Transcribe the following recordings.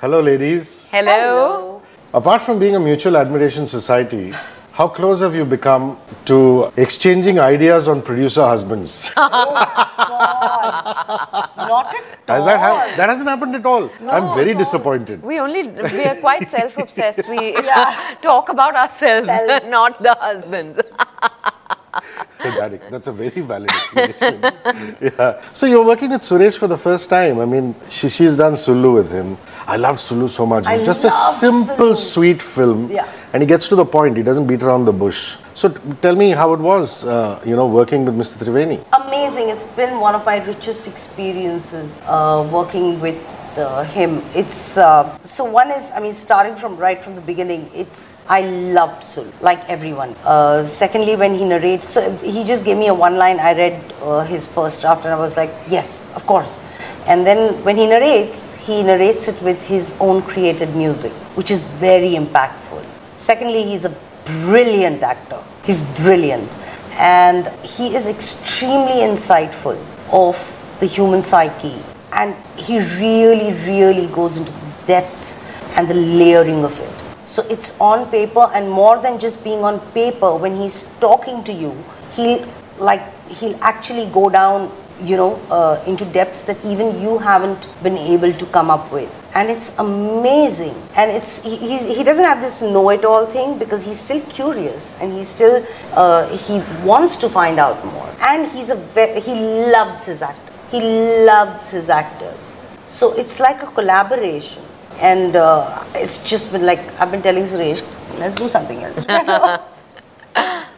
Hello, ladies. Hello. Apart from being a mutual admiration society, how close have you become to exchanging ideas on producer husbands? Oh, not at Has all. that hap- that hasn't happened at all? I'm very disappointed. We only we are quite self-obsessed. We talk about ourselves, Selves. not the husbands. That- That's a very valid explanation. yeah. So you're working with Suresh for the first time. I mean, she, she's done Sulu with him. I loved Sulu so much. I It's just a simple, Sulu. sweet film. Yeah. And he gets to the point. He doesn't beat around the bush. So t- tell me how it was, uh, you know, working with Mr. Triveni. Amazing. It's been one of my richest experiences uh, working with uh, him. It's uh, so one is I mean starting from right from the beginning. It's I loved Sul like everyone. Uh, secondly, when he narrates, so he just gave me a one line. I read uh, his first draft and I was like, yes, of course. And then when he narrates, he narrates it with his own created music, which is very impactful. Secondly, he's a brilliant actor. He's brilliant. And he is extremely insightful of the human psyche. And he really, really goes into the depth and the layering of it. So it's on paper, and more than just being on paper, when he's talking to you, he'll like he'll actually go down you know uh, into depths that even you haven't been able to come up with. And it's amazing. And it's he, he doesn't have this know-it-all thing because he's still curious and he's still uh, he wants to find out more. And he's a ve- he loves his actor he loves his actors. So it's like a collaboration. And uh, it's just been like i've been telling suresh let's do something else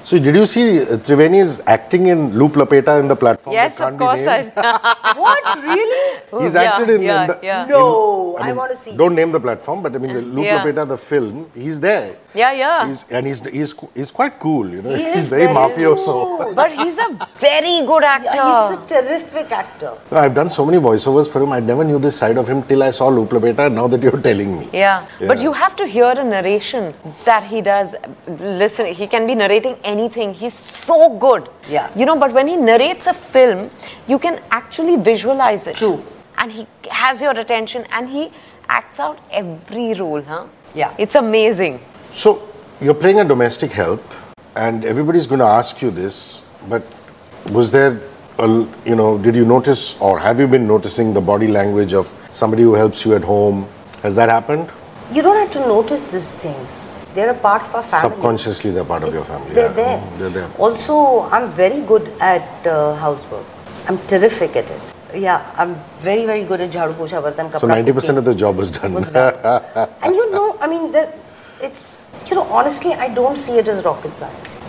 So did you see uh, Triveni's acting in Loop Lapeta in the platform? yes, of course. I, what really He's Yeah, acted in, in yeah, the, yeah. in- No, I wanna see. Don't name the platform, but I mean the Loop Yeah. Lapeta, the film. He's there. Yeah, yeah. He's, and he's he's he's quite cool. You know, He he's very, very mafioso. cool. but he's a very good actor. Yeah, he's a terrific actor. I've done so many voiceovers for him. I never knew this side of him till I saw Loop Lapeta. Now that you're telling me. Yeah. but you have to hear a narration that he does. Listen, he can be narrating anything. He's so good. Yeah. You know, but when he narrates a film, you can actually visualize it. True. And he has your attention and he acts out every role, huh? Yeah. It's amazing. So you're playing a domestic help, and everybody's going to ask you this. But was there, a, l- you know, did you notice or have you been noticing the body language of somebody who helps you at home? Has that happened? You don't have to notice these things. They're a part of our family. Subconsciously, they're part of your family. They're yeah. there. Mm, They're there. Also, I'm very good at uh, housework. I'm terrific at it. Yeah, I'm very, very good at jhadu posha bartan So 90% cooking. of the job is done. was done. and you know, I mean, it's you know, honestly, I don't see it as rocket science.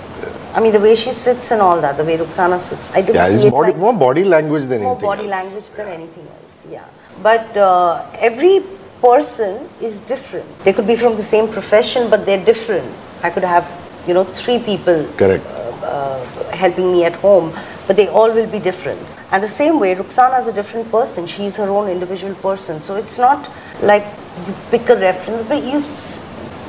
I mean, the way she sits and all that, the way Ruxana sits, I don't yeah, see it's it body, like more body language than more anything body else. language than anything else. Yeah, but uh, every person is different. They could be from the same profession, but they're different. I could have, you know, three people Correct. uh, helping me at home, but they all will be different. And the same way, Ruxana is a different person. She's her own individual person. So it's not like you pick a reference, but you've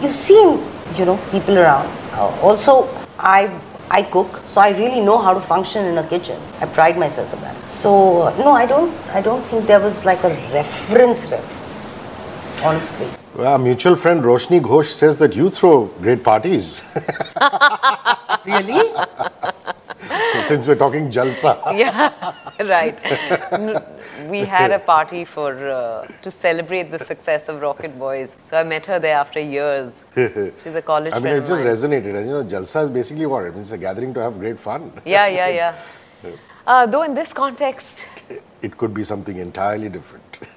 you've seen, you know, people around. Uh, also, I I cook, so I really know how to function in a kitchen. I pride myself on that. So uh, no, I don't. I don't think there was like a reference reference. Honestly. Well, our mutual friend Roshni Ghosh says that you throw great parties. Really? Since we're talking jalsa. Yeah, right. We had a party for uh, to celebrate the success of Rocket Boys. So I met her there after years. She's a college I mean, friend it just resonated. As you know, jalsa is basically what? It means a gathering to have great fun. Yeah, yeah, yeah. Uh, though in this context, It could be something entirely different.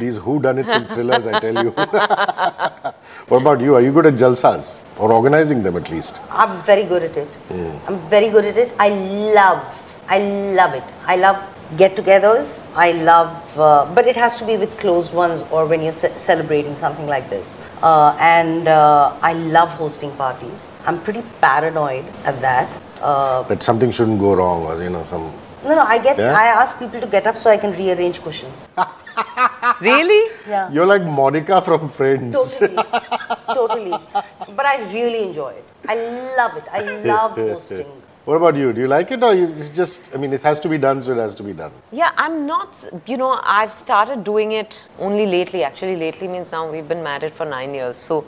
These whodunits and thrillers, I tell you. what about you? Are you good at jalsas? Or organizing them at least? I'm very good at it. I'm very good at it. I love, I love it. I love get-togethers. I love, uh, but it has to be with closed ones or when you're ce- celebrating something like this. Uh, and uh, I love hosting parties. I'm pretty paranoid at that. Uh, That something shouldn't go wrong or, you know, some... no, no, I get, Yeah? I ask people to get up so I can rearrange cushions. really? Yeah. You're like Monica from Friends. Totally, totally. But I really enjoy it. I love it. I love hosting. What about you? Do you like it or you, it's just, I mean, it has to be done, so it has to be done? Yeah, I'm not, you know, I've started doing it only lately. Actually, lately means now we've been married for nine years. So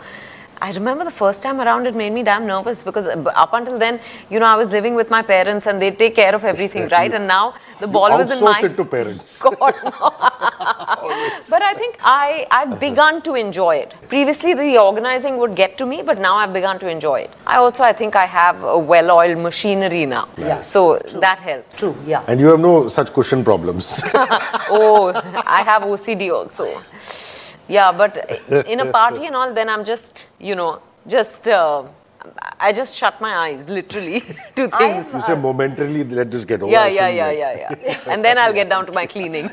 I remember the first time around, it made me damn nervous because uh, up until then, you know, I was living with my parents and they take care of everything, right? And now the ball you was in my. outsource it to parents. God, no. but I think I, I've begun to enjoy it. Previously, the organizing would get to me, but now I've begun to enjoy it. I also, I think I have a well oiled machinery now. Yeah. So True. that helps. True, yeah. And you have no such cushion problems. oh, I have OCD also. Yeah, but in a party and all, then I'm just, you know, just, uh, I just shut my eyes literally to things. you say momentarily, let this get over. Yeah, I yeah, yeah, yeah, yeah. And then I'll get down to my cleaning.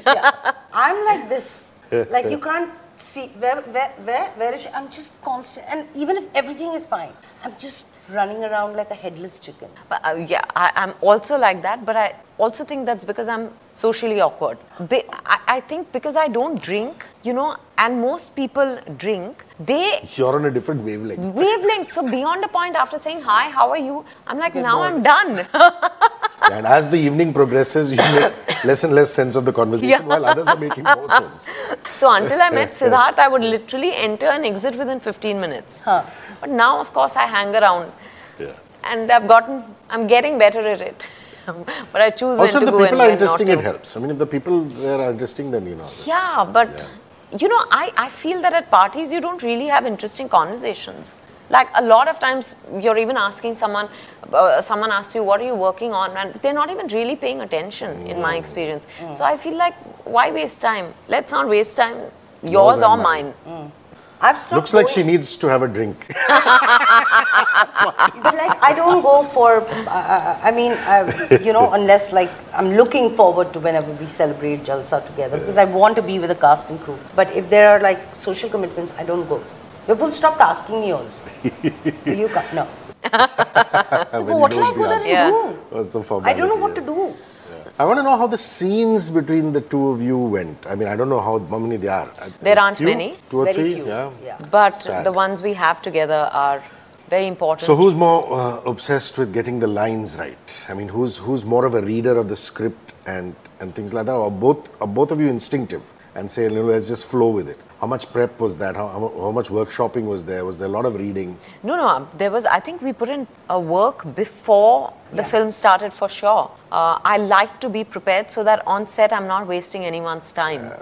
I'm like this. Like you can't see where where where where is she? I'm just constant, and even if everything is fine, I'm just running around like a headless chicken. But, uh, yeah, I, I'm also like that, but I also think that's because I'm socially awkward. Be, I, I think because I don't drink, you know, and most people drink, they You're on a different wavelength. wavelength. So beyond a point, after saying hi, how are you? I'm like, Get now bored. I'm done. and as the evening progresses, you make less and less sense of the conversation Yeah. while others are making more sense. So until I met Siddharth, I would literally enter and exit within 15 minutes. Huh. But now, of course, I hang around, Yeah. and I've gotten, I'm getting better at it. but I choose Also, when if to the go and people are interesting, it helps. I mean, if the people there are interesting, then you know. Yeah, but you know, I, I feel that at parties you don't really have interesting conversations. Like a lot of times, you're even asking someone, uh, someone asks you, What are you working on? And they're not even really paying attention, in my mm. experience. Mm. So I feel like, why waste time? Let's not waste time, yours or mine. mine. Mm. I've stopped. Looks like she needs to have a drink. But like I don't go for. Uh, uh I mean, I, you know, unless like I'm looking forward to whenever we celebrate Jalsa together because I want to be with the cast and crew. But if there are like social commitments, I don't go. People stopped asking me also. Will you come? No. When But he what will I go there answer. and Yeah. do? What's the I don't know what yeah. to do. I want to know how the scenes between the two of you went. I mean, I don't know how, how many there are. There aren't few? many. Two or Very three? few, Yeah. yeah. But Sad. the ones we have together are very important. So who's more uh, obsessed with getting the lines right? I mean, who's who's more of a reader of the script and and things like that, or both are both of you instinctive and say, let's just flow with it? How much prep was that? How, how, much workshopping was there? Was there a lot of reading? No, no. There was. I think we put in a work before the Yeah. film started for sure. Uh, I like to be prepared so that on set I'm not wasting anyone's time.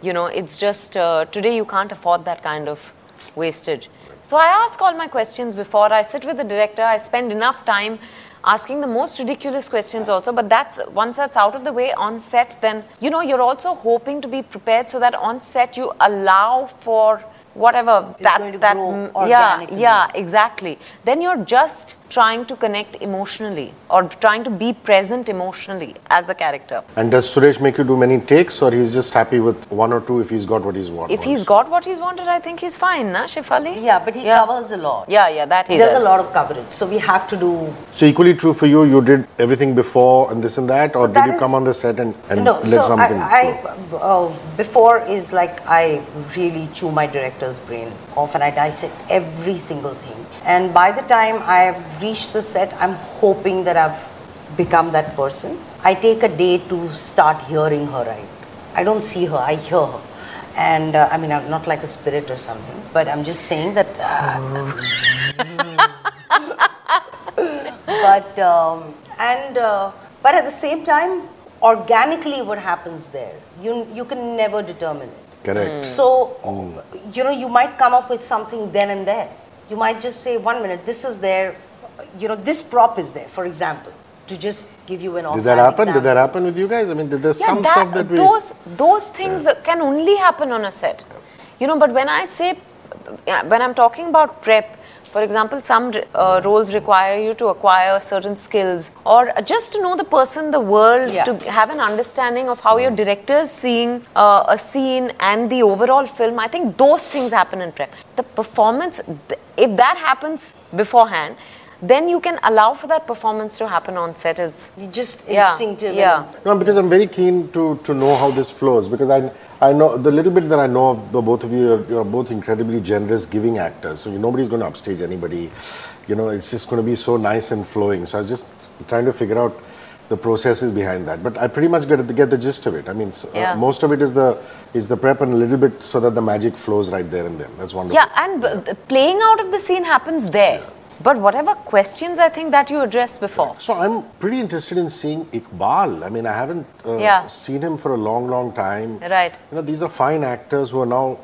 You know, it's just uh, today you can't afford that kind of wastage. So I ask all my questions before. I sit with the director. I spend enough time asking the most ridiculous questions also. But that's once that's out of the way on set, then you know you're also hoping to be prepared so that on set you allow for whatever It's that going to that grow yeah yeah exactly then you're just trying to connect emotionally or trying to be present emotionally as a character And does Suresh make you do many takes, or he's just happy with one or two if he's got what he's wanted? if he's got what he's wanted i think he's fine na Shefali Yeah, but he covers a lot. yeah yeah that he, He does does a lot of coverage, so we have to do. So equally true for you. You did everything before and this and that, or So did that you is- come on the set and, and no, let so something? I, flow? I uh, before is like I really chew my director's brain off and I dissect every single thing. And by the time I've reached the set, I'm hoping that I've become that person. I take a day to start hearing her right. I don't see her, I hear her. And uh, I mean, I'm not like a spirit or something, but I'm just saying that. Uh, but um, and uh, but at the same time, organically, what happens there, you you can never determine it. Correct. So, you know, you might come up with something then and there. You might just say, one minute, this is there, you know, this prop is there, for example, to just give you an Did that happen? Did that happen with you guys? I mean, did there yeah, some that, stuff that we? those those things can only happen on a set you know but when i say when i'm talking about prep for example some uh, roles require you to acquire certain skills or just to know the person the world Yeah. to have an understanding of how your director is seeing uh, a scene and the overall film i think those things happen in prep the performance if that happens beforehand then you can allow for that performance to happen on set as just Yeah, instinctive. yeah. and- No, because I'm very keen to, to know how this flows. Because I I know the little bit that I know of the both of you, you're, you're both incredibly generous, giving actors. So you, nobody's going to upstage anybody. You know, it's just going to be so nice and flowing. So I was just trying to figure out the processes behind that. But I pretty much get get the gist of it. I mean, s- uh, most of it is the is the prep and a little bit so that the magic flows right there and then. That's wonderful. Yeah, and b- the playing out of the scene happens there. But whatever questions I think that you addressed before. So I'm pretty interested in seeing Iqbal. I mean, I haven't uh, Yeah. seen him for a long, long time. Right. You know, these are fine actors who are now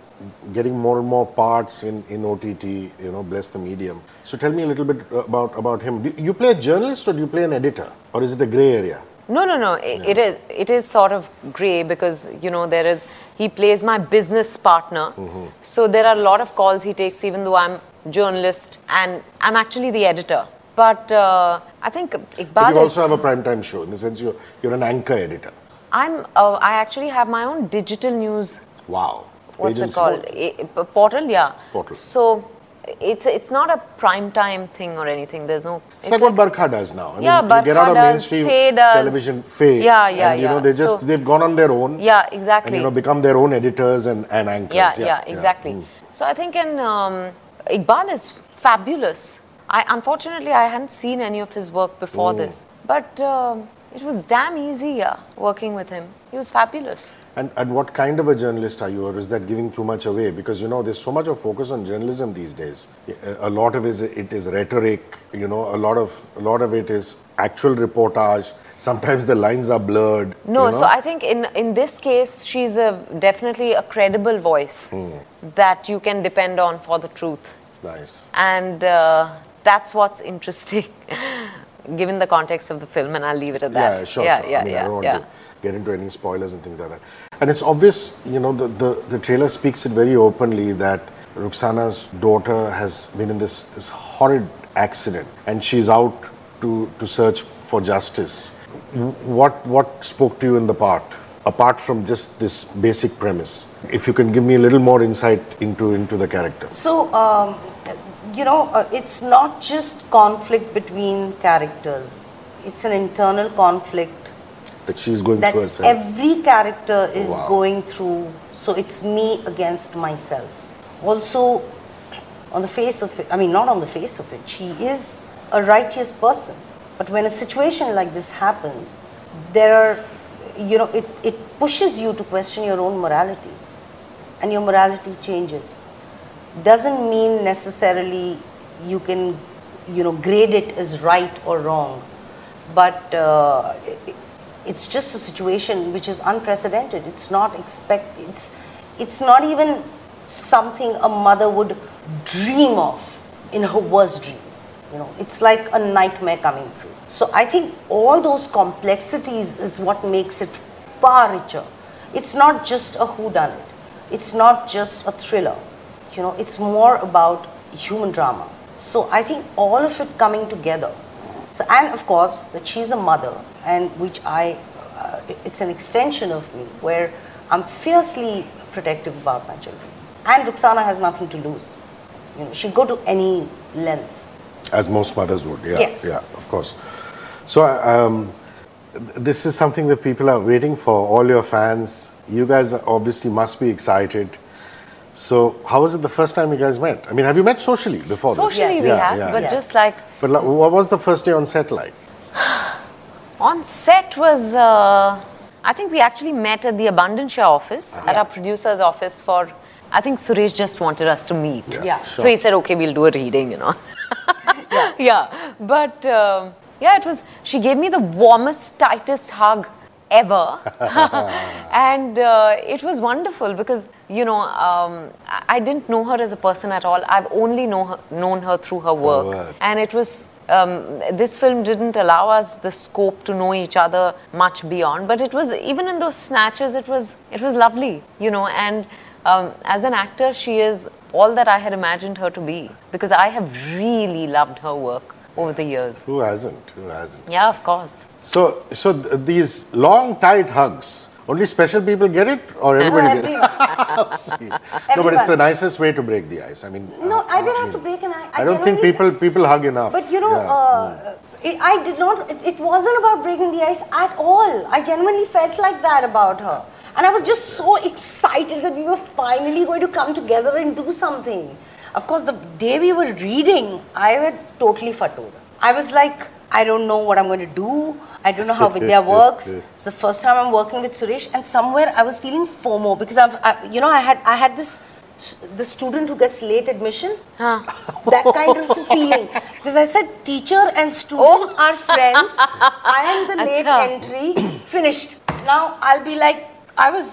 getting more and more parts in, in OTT. You know, bless the medium. So tell me a little bit about about him. Do you play a journalist or do you play an editor, or is it a grey area? No, no, no. i- It is. It is sort of grey because you know there is. He plays my business partner, Mm-hmm. so there are a lot of calls he takes, even though I'm journalist and I'm actually the editor. But uh, I think Iqbal you also have a primetime show in the sense you're you're an anchor editor. I'm. Uh, I actually have my own digital news. Wow. What's Agency. it called? I- I- portal, yeah. Portal. So it's it's not a prime time thing or anything. There's no. It's, like, what Barkha does now. I Yeah, mean, you get out Barkha of does, mainstream Faye does. television, Faye, Yeah, yeah, and, you know, yeah. they just So- they've gone on their own. Yeah, and exactly. you know become their own editors and, and anchors. yeah, yeah, exactly. Mm. So I think in um, Iqbal is fabulous. I unfortunately I hadn't seen any of his work before this, but um, it was damn easy yeah, working with him. He was fabulous. And and what kind of a journalist are you, or is that giving too much away? Because you know there's so much of focus on journalism these days. A a lot of it is, it is rhetoric. You know, a lot of a lot of it is actual reportage. Sometimes the lines are blurred. No, you know? so I think in in this case she's a definitely a credible voice Hmm. that you can depend on for the truth. nice. and uh, that's what's interesting given the context of the film and i'll leave it at that Yeah, sure, yeah sure. yeah I mean, yeah, I don't want yeah. to get into any spoilers and things like that. And it's obvious, you know, the, the, the trailer speaks it very openly that Ruxana's daughter has been in this, this horrid accident and she's out to, to search for justice. What, what spoke to you in the part, apart from just this basic premise? If you can give me a little more insight into, into the character. So, um, you know, uh, it's not just conflict between characters, it's an internal conflict That she's going that through herself. every character is Wow. going through. So, it's me against myself. Also, on the face of it, I mean, not on the face of it, she is a righteous person. But when a situation like this happens, there are, you know, it, it pushes you to question your own morality. And your morality changes. Doesn't mean necessarily you can, you know, grade it as right or wrong. But uh, it- it's just a situation which is unprecedented. It's not expect. It's it's not even something a mother would dream of in her worst dreams. You know, it's like a nightmare coming true. So I think all those complexities is what makes it far richer. It's not just a whodunit. It's not just a thriller. You know, it's more about human drama. So I think all of it coming together. So and of course that she's a mother, and which I, uh, it's an extension of me where I'm fiercely protective about my children. And Ruxana has nothing to lose. You know, she'd go to any length. As most mothers would, yeah, Yes. yeah, of course. So, um, this is something that people are waiting for. All your fans, you guys obviously must be excited. So, how was it the first time you guys met? I mean, have you met socially before? socially Yes. we Yeah, have yeah, but Yes. just like But like, what was the first day on set like? on set was uh, i think we actually met at the abundantia office at our producer's office for i think suresh just wanted us to meet Yeah. Sure. so he said okay we'll do a reading you know yeah. but um, yeah it was she gave me the warmest tightest hug ever. And uh, it was wonderful because you know um, I- i didn't know her as a person at all. I've only know her, known her through her work. Work. and it was um, this film didn't allow us the scope to know each other much beyond. But it was even in those snatches it was it was lovely you know and um, as an actor she is all that i had imagined her to be because i have really loved her work over the years Who hasn't? Who hasn't? yeah of course So, so th- these long, tight hugs. Only special people get it, or everybody gets it? No, but it's the nicest way to break the ice. I mean, No, uh, I didn't uh, have to break an ice. I don't think people people hug enough. But you know, Yeah. uh, it, I did not. It, it wasn't about breaking the ice at all. I genuinely felt like that about her, and I was just so excited that we were finally going to come together and do something. Of course, the day we were reading, I was totally fatooed. I was like, I don't know what I'm going to do. I don't know how Vidya works. It's the first time I'm working with Suresh, and somewhere I was feeling FOMO because I've, I, you know, I had I had this the student who gets late admission. That kind of feeling because I said teacher and student oh. are friends. I am the late entry. Finished. Now I'll be like I was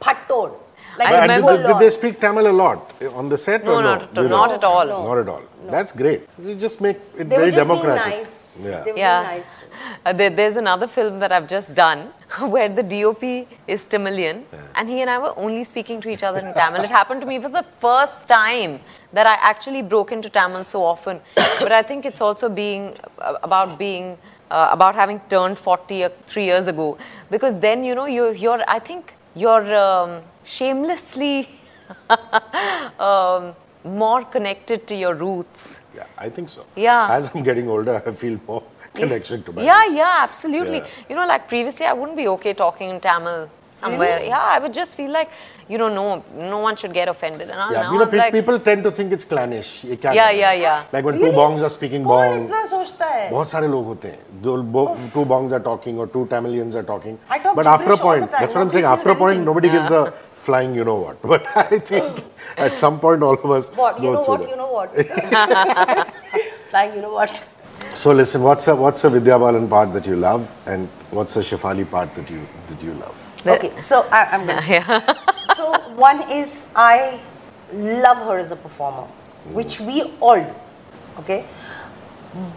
pattoed. Like I And did, they- did they speak Tamil a lot on the set? No, or not no? at all, not at all. No. Not at all. That's great. You just make it they very just democratic. nice. Yeah. They were Yeah. being nice. To me. Uh, there, there's another film that I've just done where the DOP is Tamilian and he and I were only speaking to each other in Tamil. It happened to me for the first time that I actually broke into Tamil so often. But I think it's also being uh, about being uh, about having turned 40 uh, three years ago because then you know you you're I think you're um, shamelessly um, more connected to your roots. Yeah, I think so. Yeah. As I'm getting older, I feel more connection to my Yeah, roots. yeah, absolutely. Yeah. You know, like previously, I wouldn't be okay talking in Tamil somewhere. Really? Yeah, I would just feel like, you don't know, no one should get offended. And yeah, you know, pe- like, people tend to think it's clannish. Ye yeah, yeah, yeah, yeah. Like when really? two bongs are speaking bong. बहुत सारे लोग होते हैं जो two bongs are talking or two Tamilians are talking. I talk but after a point, that's what I'm saying. After a point, nobody yeah. gives a flying you know what. But I think at some point all of us what, go through what, You know what, you know what. Flying, you know what. So listen, what's a, what's a Vidya Balan part that you love and what's a Shefali part that you love? The- Okay, so I, I'm going to So one is I love her as a performer, which we all do, okay?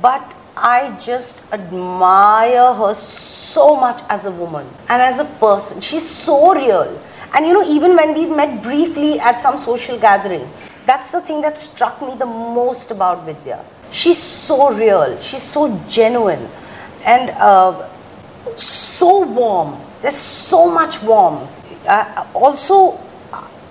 But I just admire her so much as a woman and as a person. She's so real. And you know, even when we met briefly at some social gathering, that's the thing that struck me the most about Vidya. She's so real, she's so genuine, and uh, so warm. There's so much warmth. Uh, also,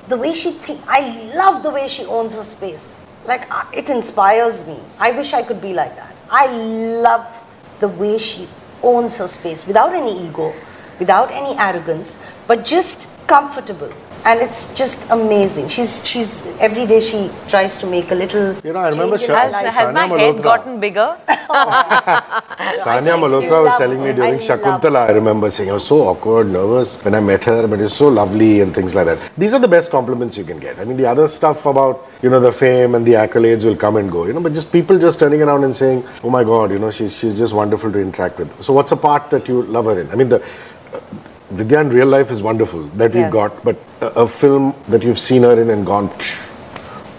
the way she thinks, I love the way she owns her space. Like, uh, it inspires me. I wish I could be like that. I love the way she owns her space without any ego, without any arrogance, but just comfortable. And it's just amazing. She's, she's every day she tries to make a little. You know, I remember change in has, has my Sanya head gotten bigger? Sanya just Malhotra was telling me during I Shakuntala, I remember saying, I was so awkward, nervous when I met her, but it's so lovely and things like that. These are the best compliments you can get. I mean, the other stuff about, you know, the fame and the accolades will come and go, you know, but just people just turning around and saying, oh my God, you know, she's, she's just wonderful to interact with. So, what's a part that you love her in? I mean, the uh, Vidya in real life is wonderful that we've Yes. got, but a, a film that you've seen her in and gone, psh,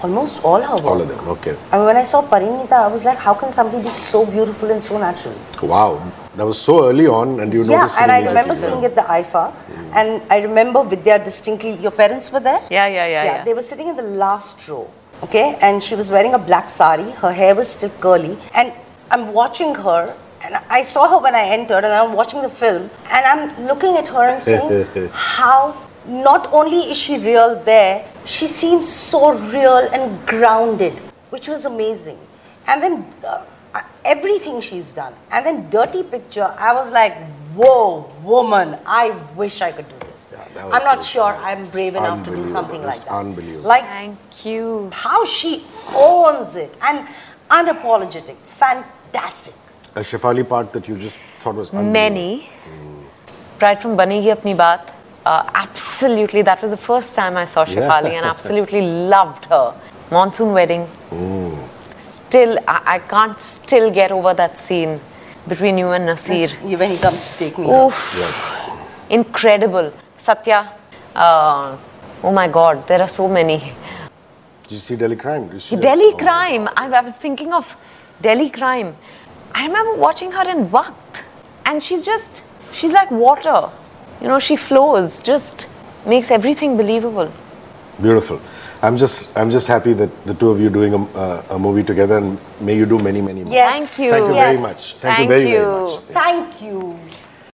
Almost all her work. all of them, okay. I mean, when I saw Parineeta, I was like, how can somebody be so beautiful and so natural? Wow, that was so early on, and you yeah, noticed Yeah, and I remember everything. seeing it at the IIFA, mm. and I remember Vidya distinctly. Your parents were there? Yeah, yeah, yeah, yeah. They were sitting in the last row, okay? And she was wearing a black sari, her hair was still curly, and I'm watching her. And I saw her when I entered, and I'm watching the film, and I'm looking at her and saying, how not only is she real there, she seems so real and grounded, which was amazing. And then uh, everything she's done. And then Dirty Picture, I was like, whoa, woman, I wish I could do this. Yeah, I'm not so sure cool. I'm brave It's enough to do unbelievable. something like that. unbelievable. Like Thank you. how she owns it and unapologetic, fantastic. A Shefali part that you just thought was unbelievable. Many. Right from Banegi Apni Baat. Uh, absolutely, that was the first time I saw Shefali and absolutely loved her. Monsoon Wedding. Still, I, I can't still get over that scene between you and Nasir. When he comes to take me. Oof. Incredible. Satya. Uh, oh my God, there are so many. Did you see Delhi Crime? Did you see that? Delhi Oh my Crime. I, I was thinking of Delhi Crime. I remember watching her in Waqt, and she's just, she's like water. You know, she flows, just makes everything believable. Beautiful. I'm just, I'm just happy that the two of you doing a, uh, a movie together, and may you do many, many more. Yes. Thank you. Thank you Yes. very much. Thank, Thank you very, you. very much. Thank you.